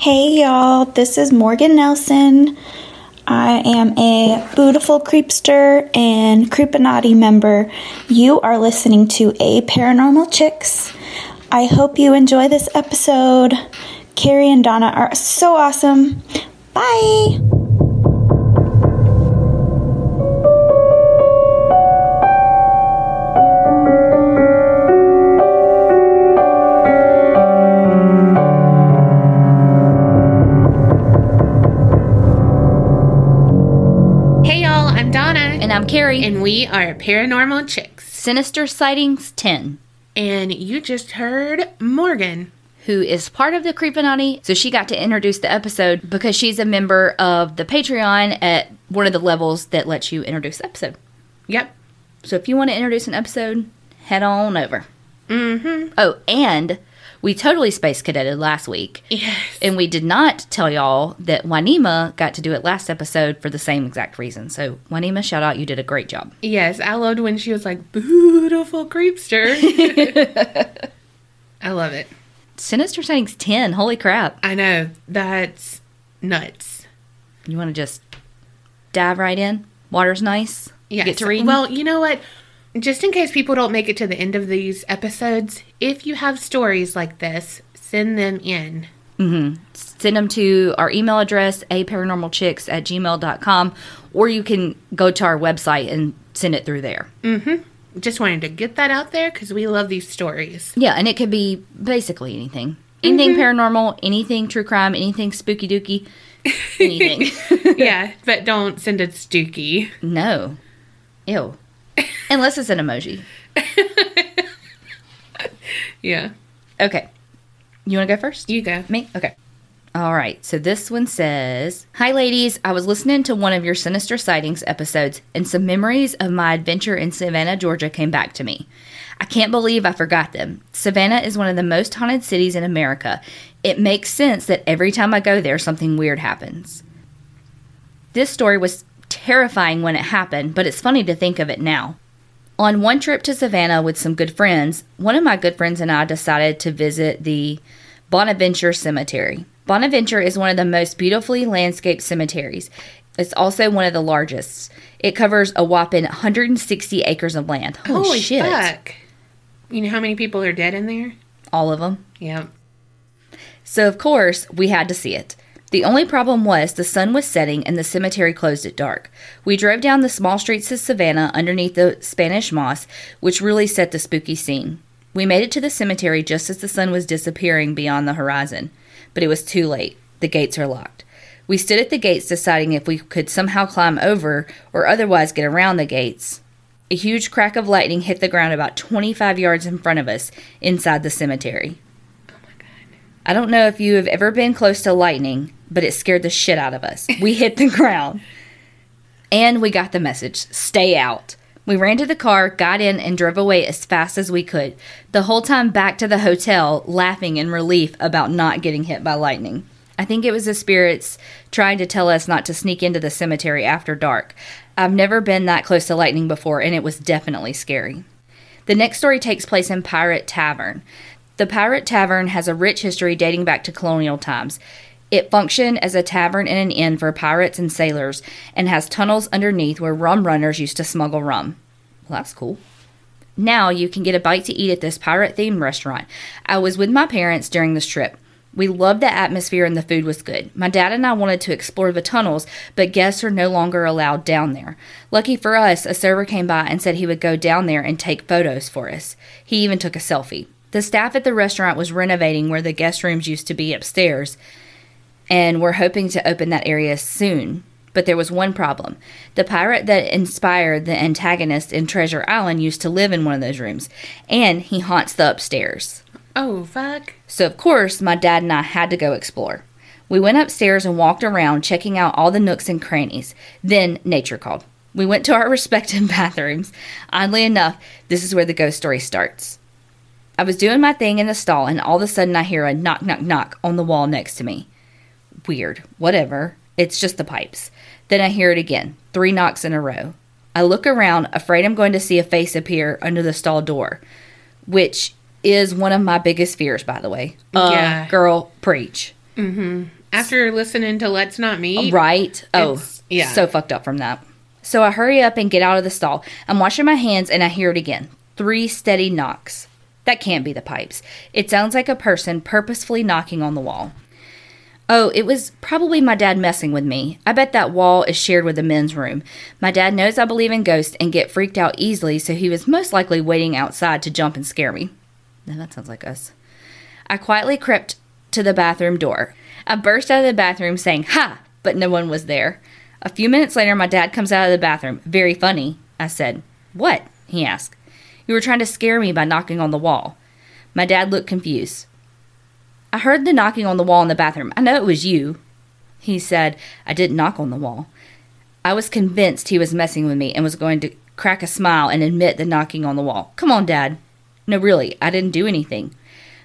Hey y'all, this is Morgan Nelson. I am a beautiful creepster and creepinati member. You are listening to A Paranormal Chicks. I hope you enjoy this episode. Carrie and Donna are so awesome. Bye. Carrie. And we are Paranormal Chicks. Sinister Sightings 10, And you just heard Morgan. who is part of the Creepinati. So she got to introduce the episode because she's a member of the Patreon at one of the levels that lets you introduce the episode. Yep. So if you want to introduce an episode, head on over. Mm-hmm. Oh, and we totally space cadetted last week. Yes. And we did not tell y'all that Wanima got to do it last episode for the same exact reason. So, Wanima, shout out, you did a great job. Yes, I loved when she was like, beautiful creepster. I love it. Sinister Sightings 10, holy crap. I know. That's nuts. You want to just dive right in? Water's nice. You Get to read. Well, you know what? Just in case people don't make it to the end of these episodes, if you have stories like this, send them in. send them to our email address, aparanormalchicks at gmail.com, or you can go to our website and send it through there. Mhm. Just wanted to get that out there because we love these stories. Yeah, and it could be basically anything. Anything paranormal, anything true crime, anything spooky dooky, anything. yeah, but don't send it stooky. no. Ew. Unless it's an emoji. Yeah. Okay. You want to go first? You go. Me? Okay. All right. So this one says Hi, ladies. I was listening to one of your Sinister Sightings episodes, and some memories of my adventure in Savannah, Georgia came back to me. I can't believe I forgot them. Savannah is one of the most haunted cities in America. It makes sense that every time I go there, something weird happens. This story was terrifying when it happened, but it's funny to think of it now. On one trip to Savannah with some good friends, one of my good friends and I decided to visit the Bonaventure Cemetery. Bonaventure is one of the most beautifully landscaped cemeteries. It's also one of the largest. It covers a whopping 160 acres of land. Holy, Holy shit. fuck. You know how many people are dead in there? All of them. Yep. So, of course, we had to see it. The only problem was the sun was setting and the cemetery closed at dark. We drove down the small streets of Savannah underneath the Spanish moss, which really set the spooky scene. We made it to the cemetery just as the sun was disappearing beyond the horizon, but it was too late. The gates are locked. We stood at the gates deciding if we could somehow climb over or otherwise get around the gates. A huge crack of lightning hit the ground about 25 yards in front of us inside the cemetery. I don't know if you have ever been close to lightning, but it scared the shit out of us. We hit the ground. And we got the message stay out. We ran to the car, got in, and drove away as fast as we could, the whole time back to the hotel, laughing in relief about not getting hit by lightning. I think it was the spirits trying to tell us not to sneak into the cemetery after dark. I've never been that close to lightning before, and it was definitely scary. The next story takes place in Pirate Tavern. The Pirate Tavern has a rich history dating back to colonial times. It functioned as a tavern and an inn for pirates and sailors and has tunnels underneath where rum runners used to smuggle rum. Well, that's cool. Now you can get a bite to eat at this pirate themed restaurant. I was with my parents during this trip. We loved the atmosphere and the food was good. My dad and I wanted to explore the tunnels, but guests are no longer allowed down there. Lucky for us, a server came by and said he would go down there and take photos for us. He even took a selfie. The staff at the restaurant was renovating where the guest rooms used to be upstairs, and we're hoping to open that area soon. But there was one problem. The pirate that inspired the antagonist in Treasure Island used to live in one of those rooms, and he haunts the upstairs. Oh, fuck. So, of course, my dad and I had to go explore. We went upstairs and walked around, checking out all the nooks and crannies. Then nature called. We went to our respective bathrooms. Oddly enough, this is where the ghost story starts. I was doing my thing in the stall, and all of a sudden I hear a knock, knock, knock on the wall next to me. Weird. Whatever. It's just the pipes. Then I hear it again. Three knocks in a row. I look around, afraid I'm going to see a face appear under the stall door, which is one of my biggest fears, by the way. Uh, Yeah. Girl, preach. After listening to Let's Not Meet, Right? Oh, yeah. So fucked up from that. So I hurry up and get out of the stall. I'm washing my hands and I hear it again. Three steady knocks. That can't be the pipes. It sounds like a person purposefully knocking on the wall. Oh, it was probably my dad messing with me. I bet that wall is shared with the men's room. My dad knows I believe in ghosts and get freaked out easily, so he was most likely waiting outside to jump and scare me. Now that sounds like us. I quietly crept to the bathroom door. I burst out of the bathroom saying, Ha! But no one was there. A few minutes later, my dad comes out of the bathroom. Very funny, I said. What? he asked. You were trying to scare me by knocking on the wall. My dad looked confused. I heard the knocking on the wall in the bathroom. I know it was you. He said, I didn't knock on the wall. I was convinced he was messing with me and was going to crack a smile and admit the knocking on the wall. Come on, Dad. No, really, I didn't do anything.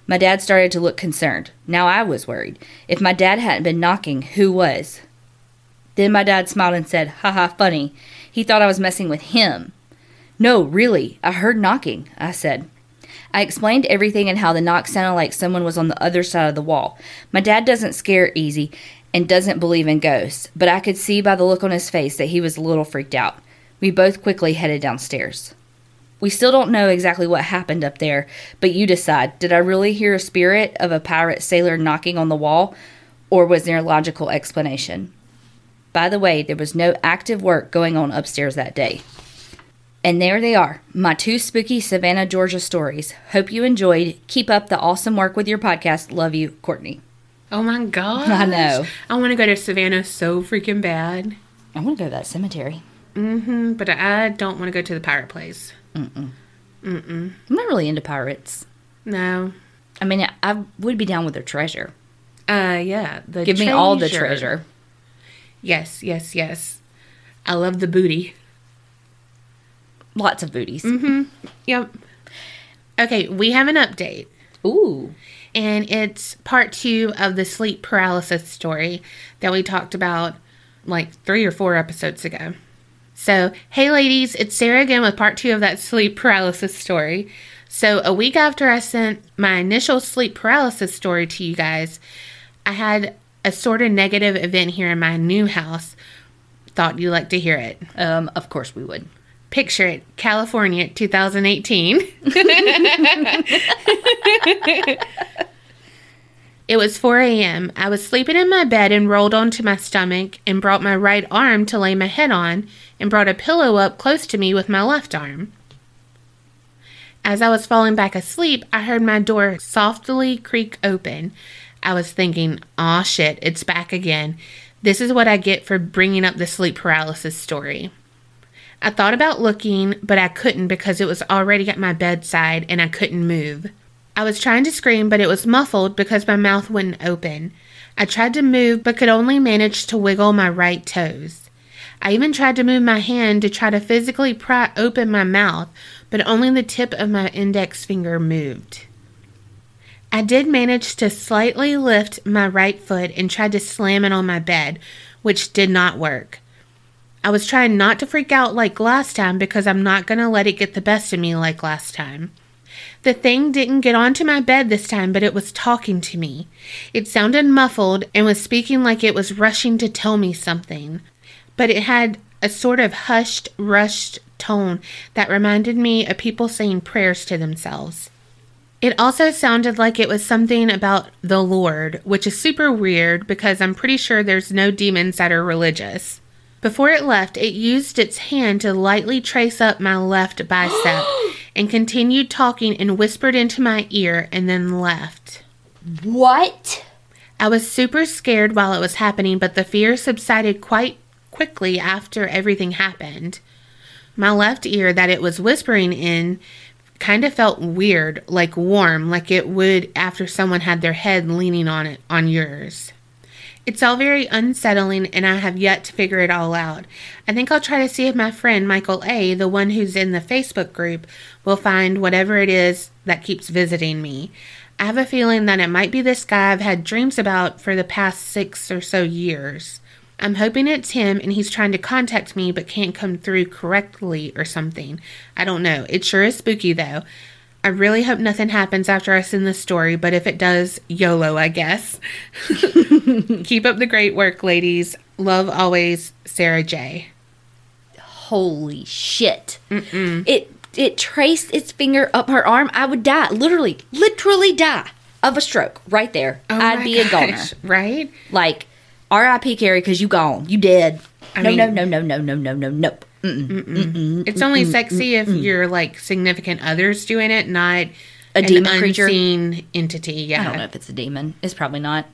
My dad started to look concerned. Now I was worried. If my dad hadn't been knocking, who was? Then my dad smiled and said, Ha ha, funny. He thought I was messing with him. No, really, I heard knocking, I said. I explained everything and how the knock sounded like someone was on the other side of the wall. My dad doesn't scare easy and doesn't believe in ghosts, but I could see by the look on his face that he was a little freaked out. We both quickly headed downstairs. We still don't know exactly what happened up there, but you decide. Did I really hear a spirit of a pirate sailor knocking on the wall, or was there a logical explanation? By the way, there was no active work going on upstairs that day. And there they are, my two spooky Savannah, Georgia stories. Hope you enjoyed. Keep up the awesome work with your podcast. Love you, Courtney. Oh my god. I know. I want to go to Savannah so freaking bad. I want to go to that cemetery. Mm hmm But I don't want to go to the pirate place. Mm-mm. Mm-mm. I'm not really into pirates. No. I mean, I would be down with their treasure. Uh yeah. The Give me all the treasure. Yes, yes, yes. I love the booty. Lots of booties. Mm-hmm. Yep. Okay, we have an update. Ooh. and it's part two of the sleep paralysis story that we talked about like three or four episodes ago. So, hey ladies, it's Sarah again with part two of that sleep paralysis story. So, a week after I sent my initial sleep paralysis story to you guys, I had a sort of negative event here in my new house. Thought you'd like to hear it. Um, of course we would. Picture it California 2018. It was 4 a.m. I was sleeping in my bed and rolled onto my stomach and brought my right arm to lay my head on and brought a pillow up close to me with my left arm. As I was falling back asleep, I heard my door softly creak open. I was thinking, aw shit, it's back again. This is what I get for bringing up the sleep paralysis story. I thought about looking, but I couldn't because it was already at my bedside and I couldn't move. I was trying to scream, but it was muffled because my mouth wouldn't open. I tried to move, but could only manage to wiggle my right toes. I even tried to move my hand to try to physically pry open my mouth, but only the tip of my index finger moved. I did manage to slightly lift my right foot and tried to slam it on my bed, which did not work. I was trying not to freak out like last time because I'm not going to let it get the best of me like last time. The thing didn't get onto my bed this time, but it was talking to me. It sounded muffled and was speaking like it was rushing to tell me something, but it had a sort of hushed, rushed tone that reminded me of people saying prayers to themselves. It also sounded like it was something about the Lord, which is super weird because I'm pretty sure there's no demons that are religious. Before it left, it used its hand to lightly trace up my left bicep and continued talking and whispered into my ear and then left. What? I was super scared while it was happening, but the fear subsided quite quickly after everything happened. My left ear that it was whispering in kind of felt weird, like warm, like it would after someone had their head leaning on it on yours. It's all very unsettling and I have yet to figure it all out. I think I'll try to see if my friend Michael A, the one who's in the Facebook group, will find whatever it is that keeps visiting me. I have a feeling that it might be this guy I've had dreams about for the past six or so years. I'm hoping it's him and he's trying to contact me but can't come through correctly or something. I don't know. It sure is spooky though. I really hope nothing happens after I send this story, but if it does, YOLO, I guess. Keep up the great work, ladies. Love always, Sarah J. Holy shit! It it traced its finger up her arm. I would die, literally, literally die of a stroke right there. Oh I'd be a goner. gosh, Right? Like R.I.P. Carrie, because you gone, you dead. I no, mean- no, no, no, no, no, no, no, no. Mm-mm. It's only sexy if your like significant other's doing it, not A an demon creature? unseen entity. Yeah, I don't know if it's a demon. It's probably not.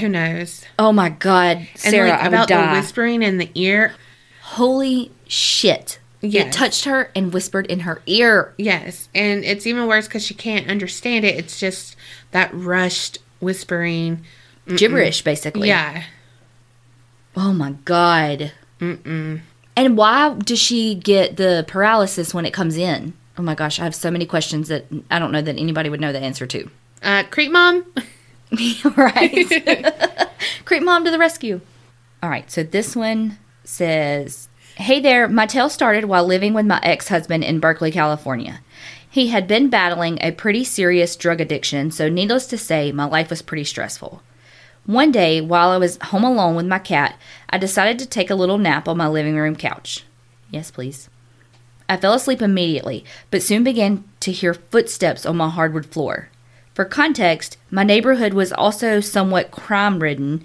Who knows? Oh my god, Sarah, like I would about the die. whispering in the ear. Holy shit! It touched her and whispered in her ear. Yes, and it's even worse because she can't understand it. It's just that rushed whispering. Gibberish, basically. Yeah, Oh my god. Mm-mm. And why does she get the paralysis when it comes in? Oh my gosh, I have so many questions that I don't know that anybody would know the answer to. uh, creep mom. right. Creep mom to the rescue. All right, so this one says Hey there, my tale started while living with my ex husband in Berkeley, California. He had been battling a pretty serious drug addiction, so needless to say, my life was pretty stressful. One day, while I was home alone with my cat, I decided to take a little nap on my living room couch. Yes, please. I fell asleep immediately, but soon began to hear footsteps on my hardwood floor. For context, my neighborhood was also somewhat crime ridden,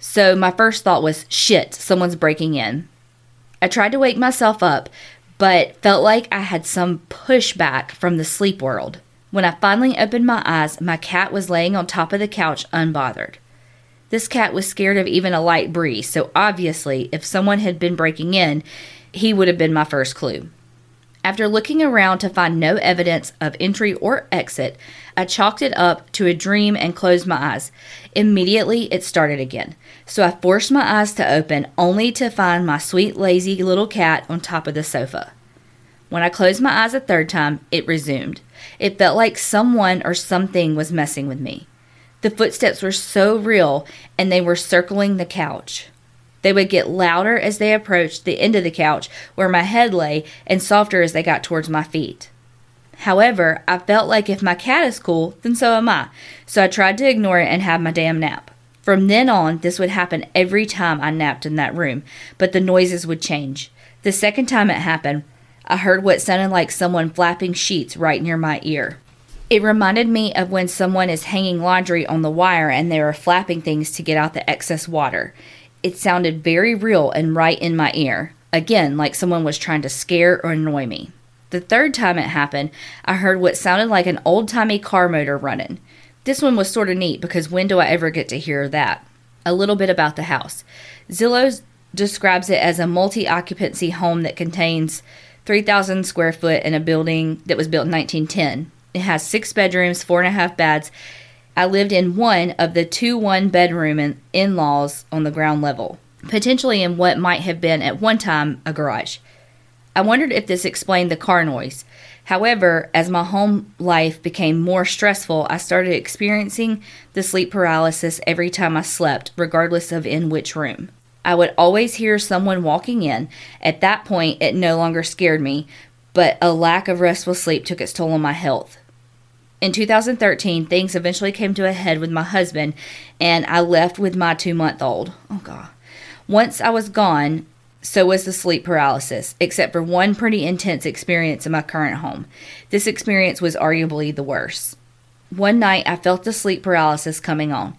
so my first thought was, shit, someone's breaking in. I tried to wake myself up, but felt like I had some pushback from the sleep world. When I finally opened my eyes, my cat was laying on top of the couch unbothered. This cat was scared of even a light breeze, so obviously, if someone had been breaking in, he would have been my first clue. After looking around to find no evidence of entry or exit, I chalked it up to a dream and closed my eyes. Immediately, it started again. So I forced my eyes to open, only to find my sweet, lazy little cat on top of the sofa. When I closed my eyes a third time, it resumed. It felt like someone or something was messing with me. The footsteps were so real, and they were circling the couch. They would get louder as they approached the end of the couch where my head lay, and softer as they got towards my feet. However, I felt like if my cat is cool, then so am I, so I tried to ignore it and have my damn nap. From then on, this would happen every time I napped in that room, but the noises would change. The second time it happened, I heard what sounded like someone flapping sheets right near my ear. It reminded me of when someone is hanging laundry on the wire and they are flapping things to get out the excess water. It sounded very real and right in my ear. Again, like someone was trying to scare or annoy me. The third time it happened, I heard what sounded like an old timey car motor running. This one was sort of neat because when do I ever get to hear that? A little bit about the house. Zillow describes it as a multi occupancy home that contains 3,000 square foot in a building that was built in 1910. It has six bedrooms, four and a half baths. I lived in one of the two one bedroom in laws on the ground level, potentially in what might have been at one time a garage. I wondered if this explained the car noise. However, as my home life became more stressful, I started experiencing the sleep paralysis every time I slept, regardless of in which room. I would always hear someone walking in. At that point, it no longer scared me, but a lack of restful sleep took its toll on my health. In 2013, things eventually came to a head with my husband, and I left with my two month old. Oh, God. Once I was gone, so was the sleep paralysis, except for one pretty intense experience in my current home. This experience was arguably the worst. One night, I felt the sleep paralysis coming on.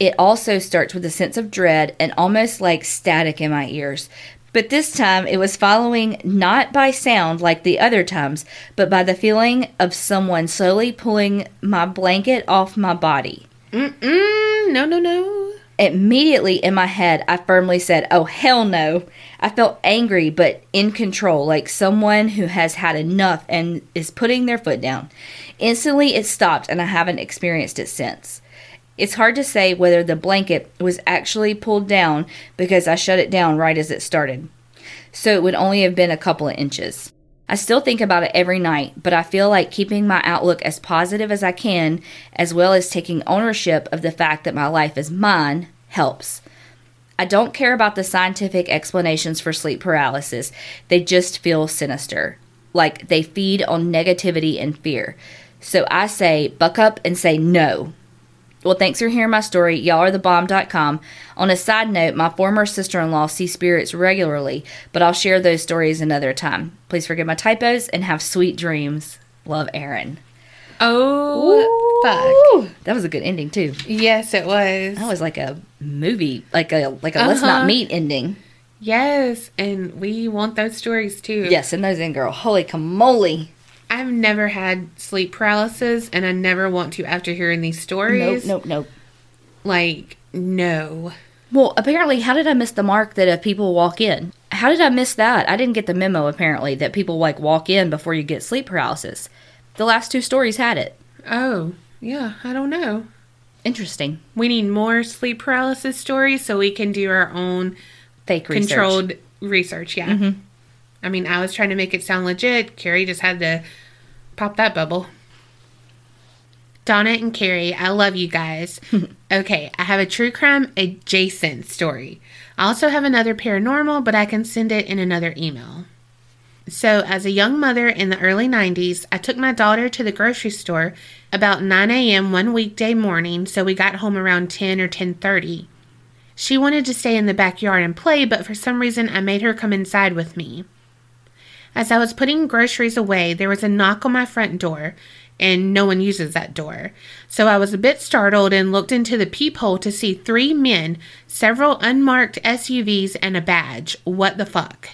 It also starts with a sense of dread and almost like static in my ears. But this time, it was following not by sound like the other times, but by the feeling of someone slowly pulling my blanket off my body. Mm-mm, no, no, no. Immediately in my head, I firmly said, Oh, hell no. I felt angry but in control, like someone who has had enough and is putting their foot down. Instantly, it stopped, and I haven't experienced it since. It's hard to say whether the blanket was actually pulled down because I shut it down right as it started. So it would only have been a couple of inches. I still think about it every night, but I feel like keeping my outlook as positive as I can, as well as taking ownership of the fact that my life is mine, helps. I don't care about the scientific explanations for sleep paralysis, they just feel sinister. like they feed on negativity and fear. So I say, buck up and say no. Well, thanks for hearing my story. Y'all are the bomb.com. On a side note, my former sister in law sees spirits regularly, but I'll share those stories another time. Please forgive my typos and have sweet dreams. Love, Aaron. Oh, fuck. That was a good ending too. Yes, it was. That was like a movie, like a like a let's not Uh-huh. meet ending. Yes, and we want those stories too. Yes, and those in girl. Holy camole. I've never had sleep paralysis, and I never want to after hearing these stories. nope, nope. Nope. Like, no. Well, apparently, how did I miss the mark that if people walk in? How did I miss that? I didn't get the memo, apparently, that people like walk in before you get sleep paralysis. The last two stories had it. Oh, yeah, I don't know. Interesting. We need more sleep paralysis stories so we can do our own Fake research. controlled research. Yeah. Mm-hmm. I mean, I was trying to make it sound legit. Carrie just had to pop that bubble. Donna and Carrie, I love you guys. okay, I have a true crime adjacent story. I also have another paranormal, but I can send it in another email. So, as a young mother in the early 90s, I took my daughter to the grocery store about 9 a.m. one weekday morning, so we got home around 10 or 10:30. She wanted to stay in the backyard and play, but for some reason I made her come inside with me. As I was putting groceries away, there was a knock on my front door, and no one uses that door. So I was a bit startled and looked into the peephole to see three men, several unmarked SUVs, and a badge. What the fuck?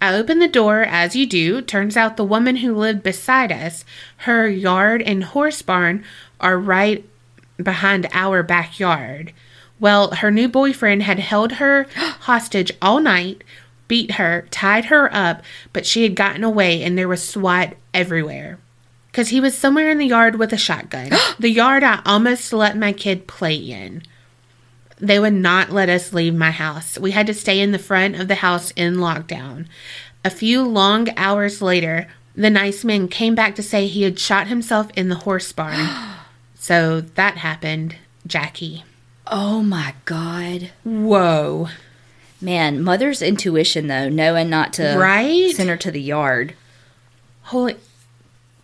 I opened the door as you do. Turns out the woman who lived beside us, her yard and horse barn are right behind our backyard. Well, her new boyfriend had held her hostage all night, beat her, tied her up, but she had gotten away and there was SWAT everywhere. Because he was somewhere in the yard with a shotgun. the yard I almost let my kid play in. They would not let us leave my house. We had to stay in the front of the house in lockdown. A few long hours later, the nice man came back to say he had shot himself in the horse barn. so that happened, Jackie. Oh my God. Whoa. Man, mother's intuition, though, knowing not to Right? send her to the yard. Holy.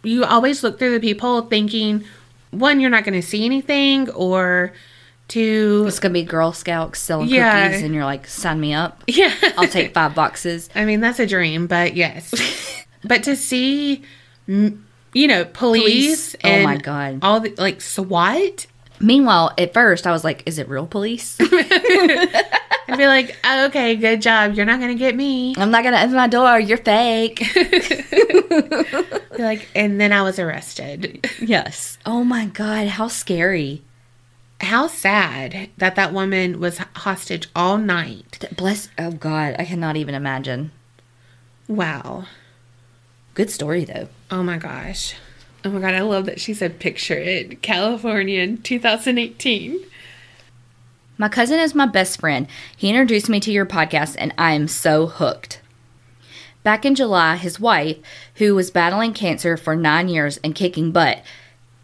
You always look through the people thinking, one, you're not going to see anything, or two, It's going to be Girl Scouts selling Yeah. cookies, and you're like, sign me up. yeah. I'll take five boxes. I mean, that's a dream, but yes. but to see, you know, police, Police. Oh my God. all the like SWAT, Meanwhile, at first, I was like, is it real police? I'd be like, oh, okay, good job. You're not gonna get me. I'm not going to open my door. You're fake. Like, and then I was arrested. yes. Oh my God. How scary. How sad that that woman was hostage all night. Bless. Oh God. I cannot even imagine. Wow. Good story, though. Oh my gosh. Oh my god, I love that she said picture it. California in 2018. My cousin is my best friend. He introduced me to your podcast, and I am so hooked. Back in July, his wife, who was battling cancer for nine years and kicking butt,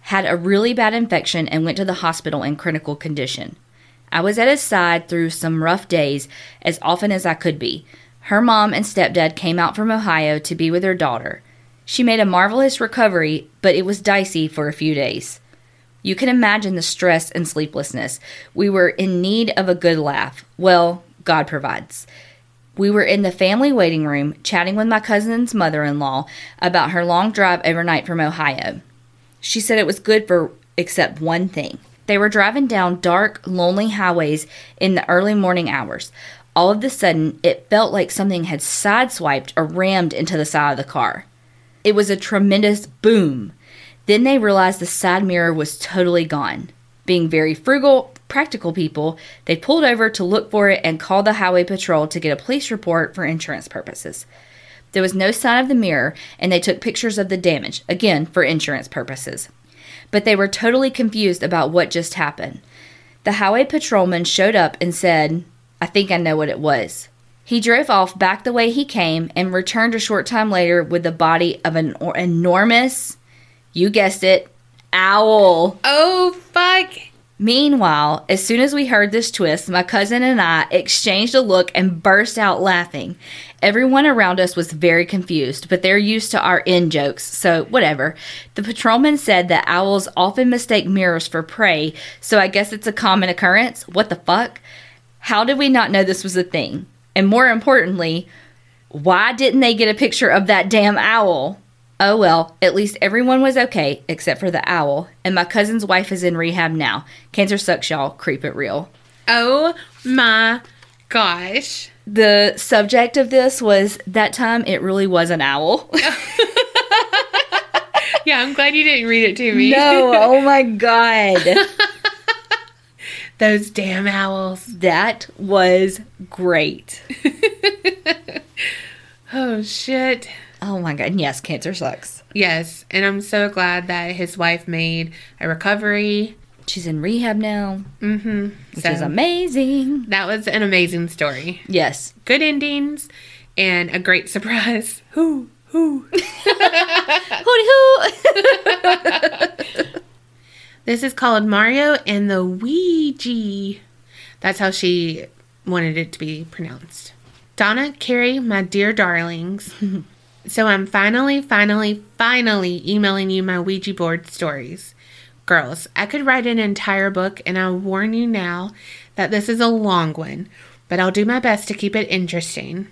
had a really bad infection and went to the hospital in critical condition. I was at his side through some rough days as often as I could be. Her mom and stepdad came out from Ohio to be with their daughter. She made a marvelous recovery, but it was dicey for a few days. You can imagine the stress and sleeplessness. We were in need of a good laugh. Well, God provides. We were in the family waiting room chatting with my cousin's mother in law about her long drive overnight from Ohio. She said it was good for except one thing. They were driving down dark, lonely highways in the early morning hours. All of a sudden, it felt like something had sideswiped or rammed into the side of the car. It was a tremendous boom. Then they realized the side mirror was totally gone. Being very frugal, practical people, they pulled over to look for it and called the highway patrol to get a police report for insurance purposes. There was no sign of the mirror, and they took pictures of the damage, again for insurance purposes. But they were totally confused about what just happened. The highway patrolman showed up and said, I think I know what it was. He drove off back the way he came and returned a short time later with the body of an enormous, you guessed it, owl. Oh fuck. Meanwhile, as soon as we heard this twist, my cousin and I exchanged a look and burst out laughing. Everyone around us was very confused, but they're used to our in jokes, so whatever. The patrolman said that owls often mistake mirrors for prey, so I guess it's a common occurrence. What the fuck? How did we not know this was a thing? And more importantly, why didn't they get a picture of that damn owl? Oh well, at least everyone was okay except for the owl, and my cousin's wife is in rehab now. Cancer sucks, y'all. Creep it real. Oh my gosh. The subject of this was that time it really was an owl. Yeah, I'm glad you didn't read it to me. no, oh my god. Those damn owls. That was great. Oh shit. Oh my god. Yes, cancer sucks. Yes, and I'm so glad that his wife made a recovery. She's in rehab now, Mm-hmm. which is amazing. that was an amazing story. Yes. Good endings and a great surprise. Who? Who? Hooty hoo. This is called Mario and the Ouija. That's how she wanted it to be pronounced. Donna, Carrie, my dear darlings. so I'm finally, finally, finally emailing you my Ouija board stories. Girls, I could write an entire book, and I'll warn you now that this is a long one, but I'll do my best to keep it interesting.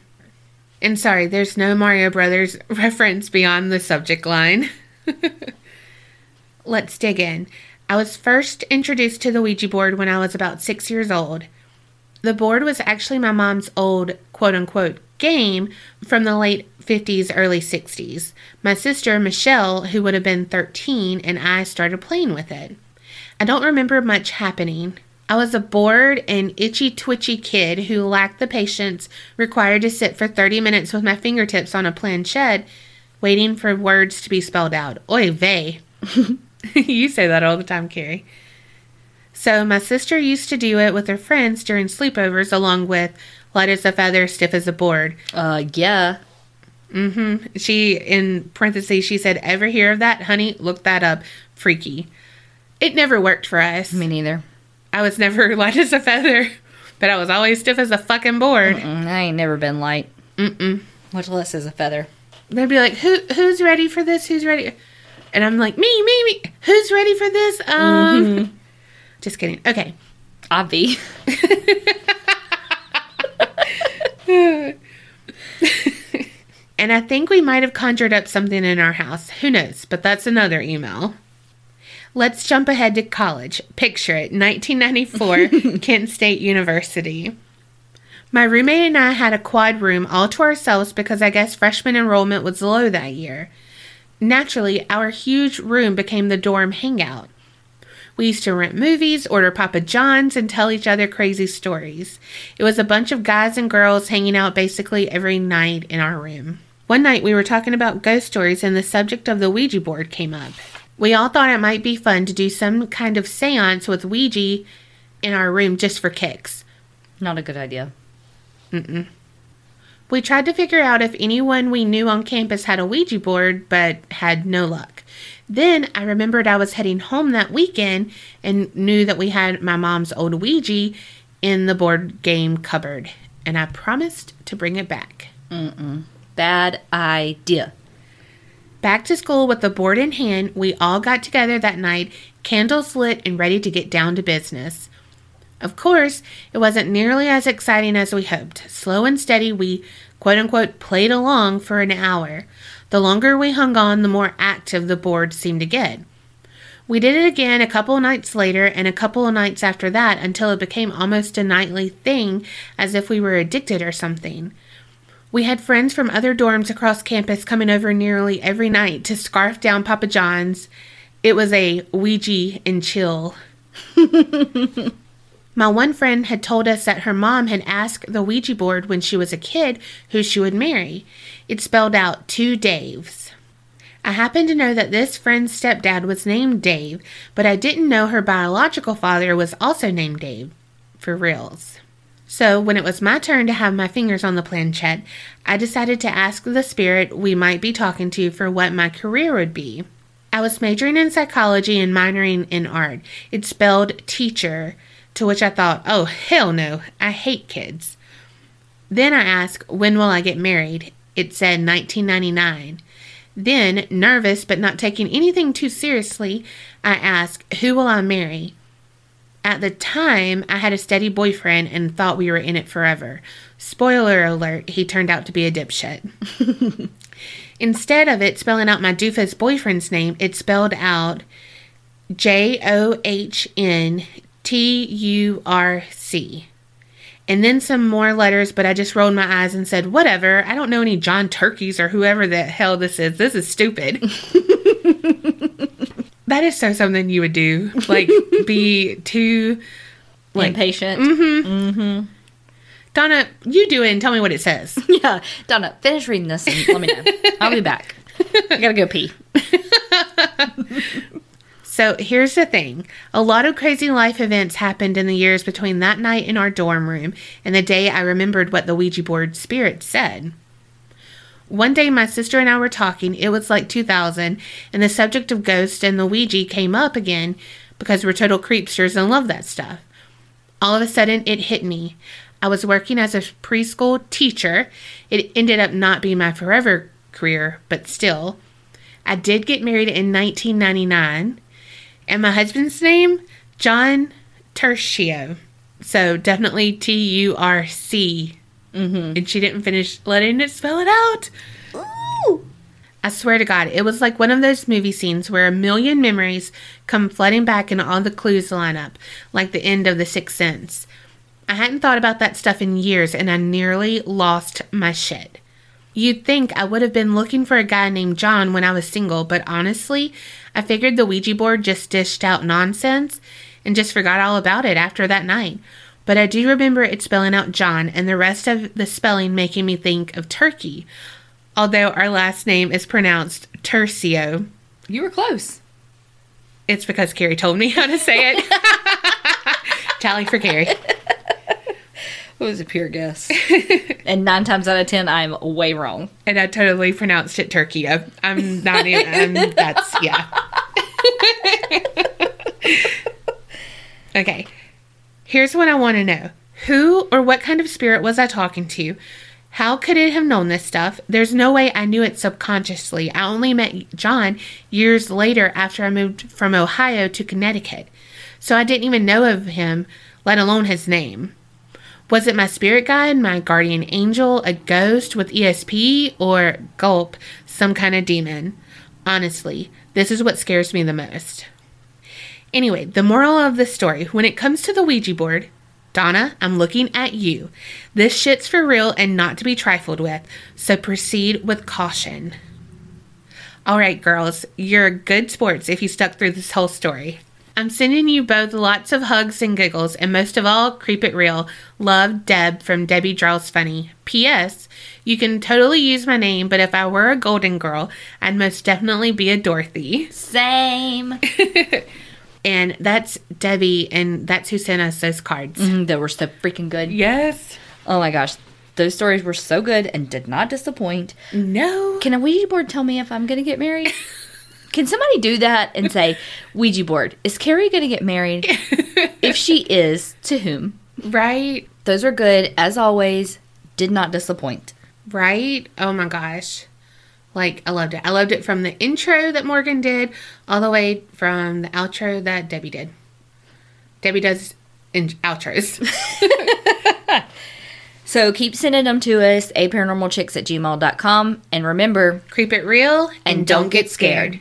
And sorry, there's no Mario Brothers reference beyond the subject line. Let's dig in. I was first introduced to the Ouija board when I was about six years old. The board was actually my mom's old quote unquote game from the late 50s, early 60s. My sister, Michelle, who would have been 13, and I started playing with it. I don't remember much happening. I was a bored and itchy twitchy kid who lacked the patience required to sit for 30 minutes with my fingertips on a planchette waiting for words to be spelled out. Oy vey. you say that all the time, Carrie. So my sister used to do it with her friends during sleepovers, along with light as a feather, stiff as a board. Uh, yeah. Mm-hmm. She, in parentheses, she said, "Ever hear of that, honey? Look that up. Freaky." It never worked for us. Me neither. I was never light as a feather, but I was always stiff as a fucking board. Mm, I ain't never been light. Mm-mm. Much less as a feather. They'd be like, "Who, who's ready for this? Who's ready?" And I'm like, "Me, me, me. Who's ready for this?" Um, just kidding. Okay. Obvi. And I think we might have conjured up something in our house. Who knows? But that's another email. Let's jump ahead to college. Picture it 1994, Kent State University. My roommate and I had a quad room all to ourselves because I guess freshman enrollment was low that year. Naturally, our huge room became the dorm hangout. We used to rent movies, order Papa John's, and tell each other crazy stories. It was a bunch of guys and girls hanging out basically every night in our room. One night we were talking about ghost stories and the subject of the Ouija board came up. We all thought it might be fun to do some kind of seance with Ouija in our room just for kicks. Not a good idea. We tried to figure out if anyone we knew on campus had a Ouija board, but had no luck. Then I remembered I was heading home that weekend and knew that we had my mom's old Ouija in the board game cupboard, and I promised to bring it back. Bad idea. Back to school with the board in hand, we all got together that night, candles lit and ready to get down to business. Of course, it wasn't nearly as exciting as we hoped. Slow and steady, we quote unquote played along for an hour. The longer we hung on, the more active the board seemed to get. We did it again a couple nights later and a couple of nights after that until it became almost a nightly thing, as if we were addicted or something. We had friends from other dorms across campus coming over nearly every night to scarf down Papa John's. It was a Ouija and chill. My one friend had told us that her mom had asked the Ouija board when she was a kid who she would marry. It spelled out two Daves. I happen to know that this friend's stepdad was named Dave, but I didn't know her biological father was also named Dave. For reals. So, when it was my turn to have my fingers on the planchette, I decided to ask the spirit we might be talking to for what my career would be. I was majoring in psychology and minoring in art. It spelled teacher, to which I thought, oh, hell no, I hate kids. Then I asked, when will I get married? It said 1999. Then, nervous but not taking anything too seriously, I asked, who will I marry? At the time, I had a steady boyfriend and thought we were in it forever. Spoiler alert, he turned out to be a dipshit. Instead of it spelling out my doofus boyfriend's name, it spelled out J O H N T U R C. And then some more letters, but I just rolled my eyes and said, whatever. I don't know any John Turkeys or whoever the hell this is. This is stupid. that is so something you would do. Like, be too. Like, Impatient. Mm-hmm. Mm-hmm. Donna, you do it and tell me what it says. Yeah. Donna, finish reading this and let me know. I'll be back. I gotta go pee. So here's the thing a lot of crazy life events happened in the years between that night in our dorm room and the day I remembered what the Ouija board spirit said. One day, my sister and I were talking. It was like 2000, and the subject of ghosts and the Ouija came up again because we're total creepsters and love that stuff. All of a sudden, it hit me. I was working as a preschool teacher. It ended up not being my forever career, but still. I did get married in 1999, and my husband's name, John Tercio. So definitely T U R C. Mm-hmm. And she didn't finish letting it spell it out. Ooh. I swear to God, it was like one of those movie scenes where a million memories come flooding back and all the clues line up, like the end of The Sixth Sense. I hadn't thought about that stuff in years and I nearly lost my shit. You'd think I would have been looking for a guy named John when I was single, but honestly, I figured the Ouija board just dished out nonsense and just forgot all about it after that night. But I do remember it spelling out John and the rest of the spelling making me think of turkey, although our last name is pronounced Tercio. You were close. It's because Carrie told me how to say it. Tally for Carrie. It was a pure guess. and nine times out of ten, I'm way wrong. And I totally pronounced it turkey. I, I'm not even, I'm, that's, yeah. okay. Here's what I want to know Who or what kind of spirit was I talking to? How could it have known this stuff? There's no way I knew it subconsciously. I only met John years later after I moved from Ohio to Connecticut. So I didn't even know of him, let alone his name. Was it my spirit guide, my guardian angel, a ghost with ESP, or gulp, some kind of demon? Honestly, this is what scares me the most. Anyway, the moral of the story when it comes to the Ouija board, Donna, I'm looking at you. This shit's for real and not to be trifled with, so proceed with caution. All right, girls, you're good sports if you stuck through this whole story. I'm sending you both lots of hugs and giggles, and most of all, creep it real. Love, Deb from Debbie Draws Funny. P.S. You can totally use my name, but if I were a golden girl, I'd most definitely be a Dorothy. Same. And that's Debbie, and that's who sent us those cards. Mm, they were so freaking good. Yes. Oh my gosh. Those stories were so good and did not disappoint. No. Can a Ouija board tell me if I'm going to get married? Can somebody do that and say, Ouija board, is Carrie going to get married? if she is, to whom? Right? Those are good, as always. Did not disappoint. Right? Oh my gosh. Like, I loved it. I loved it from the intro that Morgan did all the way from the outro that Debbie did. Debbie does in- outros. So keep sending them to us, aparanormalchicks at gmail.com. And remember, Creep it real and, don't get scared.